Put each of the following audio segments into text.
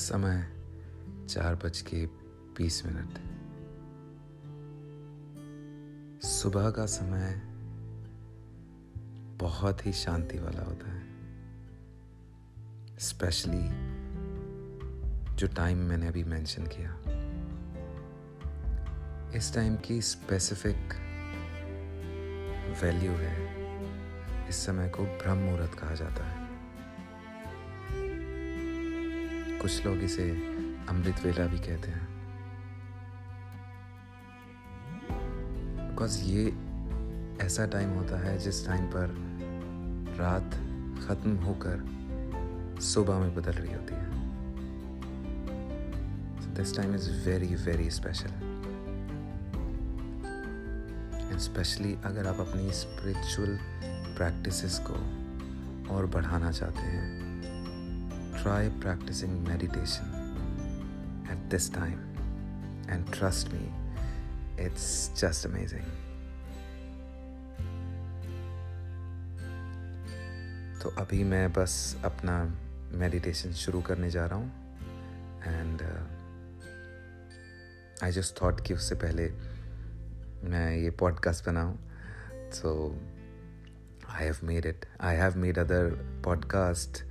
समय चार बज के बीस मिनट। सुबह का समय बहुत ही शांति वाला होता है। स्पेशली जो टाइम मैंने अभी मेंशन किया। इस टाइम की स्पेसिफिक वैल्यू है। इस समय को ब्रह्म मुहूर्त कहा जाता है। कुछ लोग इसे अमृत वेला भी कहते हैं। बिकॉज़ ये ऐसा टाइम होता है जिस टाइम पर रात ख़त्म होकर सुबह में बदल रही होती है। This time is very very special specially अगर आप अपनी स्पिरिचुअल प्रैक्टिसेस को और बढ़ाना चाहते हैं try practicing meditation at this time. And trust me, it's just amazing. तो अभी मैं बस अपना मेडिटेशन शुरू करने जा रहा हूँ। एंड आई जस्ट थॉट कि उससे पहले मैं ये पॉडकास्ट बनाऊँ। So I have made it I have made other podcast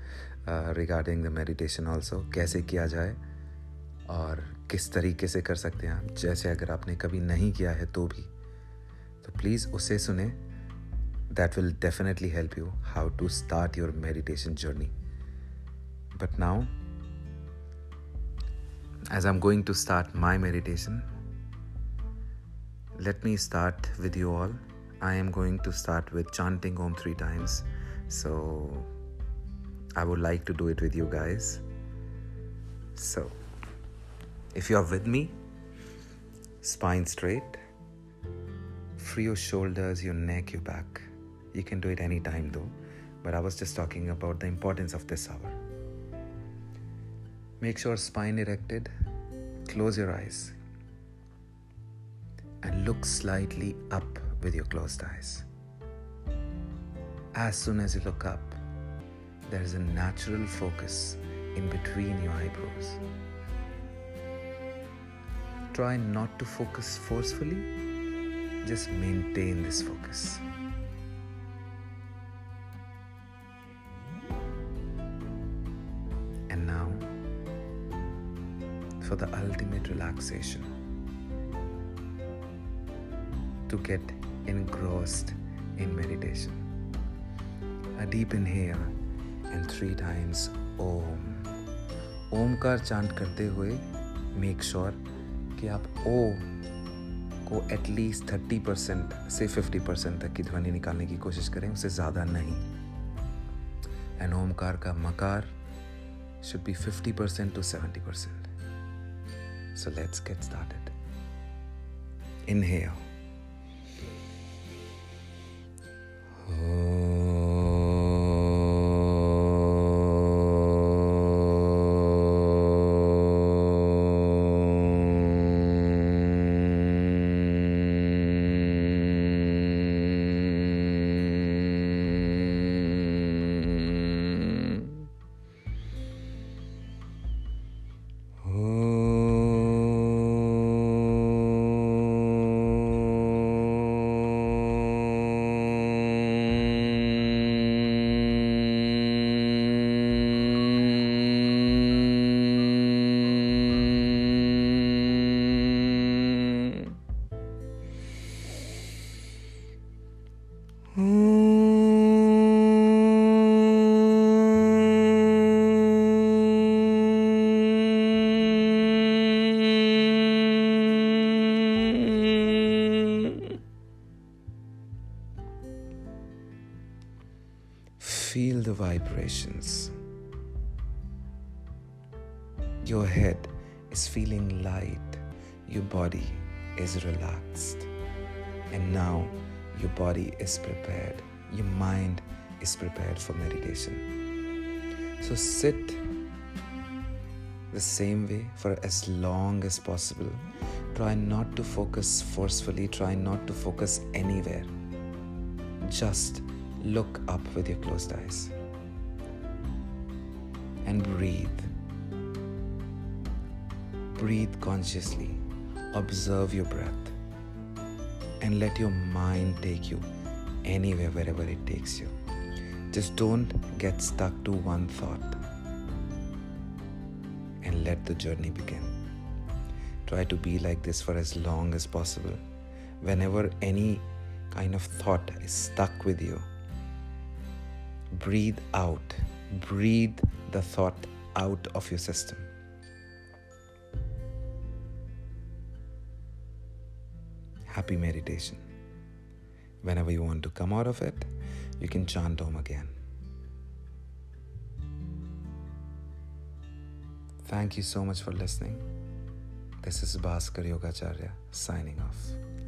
regarding the meditation also कैसे किया जाए और किस तरीके से कर सकते हैं आप जैसे अगर आपने कभी नहीं किया है तो भी तो प्लीज़ उसे सुने that will definitely help you how to start your meditation journey but now as I'm going to start my meditation, let me start with you all. I am going to start with chanting Om three times. So I would like to do it with you guys. So, if you're with me, spine straight, free your shoulders, your neck, your back. You can do it anytime though, but I was just talking about the importance of this hour. Make sure spine erected, close your eyes, and look slightly up with your closed eyes. As soon as you look up, there is a natural focus in between your eyebrows. Try not to focus forcefully, just maintain this focus. And now, for the ultimate relaxation, to get engrossed in meditation. A deep inhale and three times Om Omkar chant करते हुए make sure sure कि आप ओ को at least thirty percent से fifty percent तक की ध्वनि निकालने की कोशिश करें, उससे ज़्यादा नहीं। एंड ओमकार का मकार should be fifty percent to seventy percent so let's get started Feel the vibrations. Your head is feeling light, your body is relaxed, and now your body is prepared, your mind is prepared for meditation. So sit the same way for as long as possible. Try not to focus forcefully, try not to focus anywhere. Just look up with your closed eyes and breathe. breathe consciously, observe your breath, and let your mind take you anywhere, wherever it takes you. Just don't get stuck to one thought and let the journey begin. Try to be like this for as long as possible. Whenever any kind of thought is stuck with you, breathe out. Breathe the thought out of your system. Happy meditation. Whenever you want to come out of it, you can chant Om again. Thank you so much for listening. This is Bhaskar Yogacharya signing off.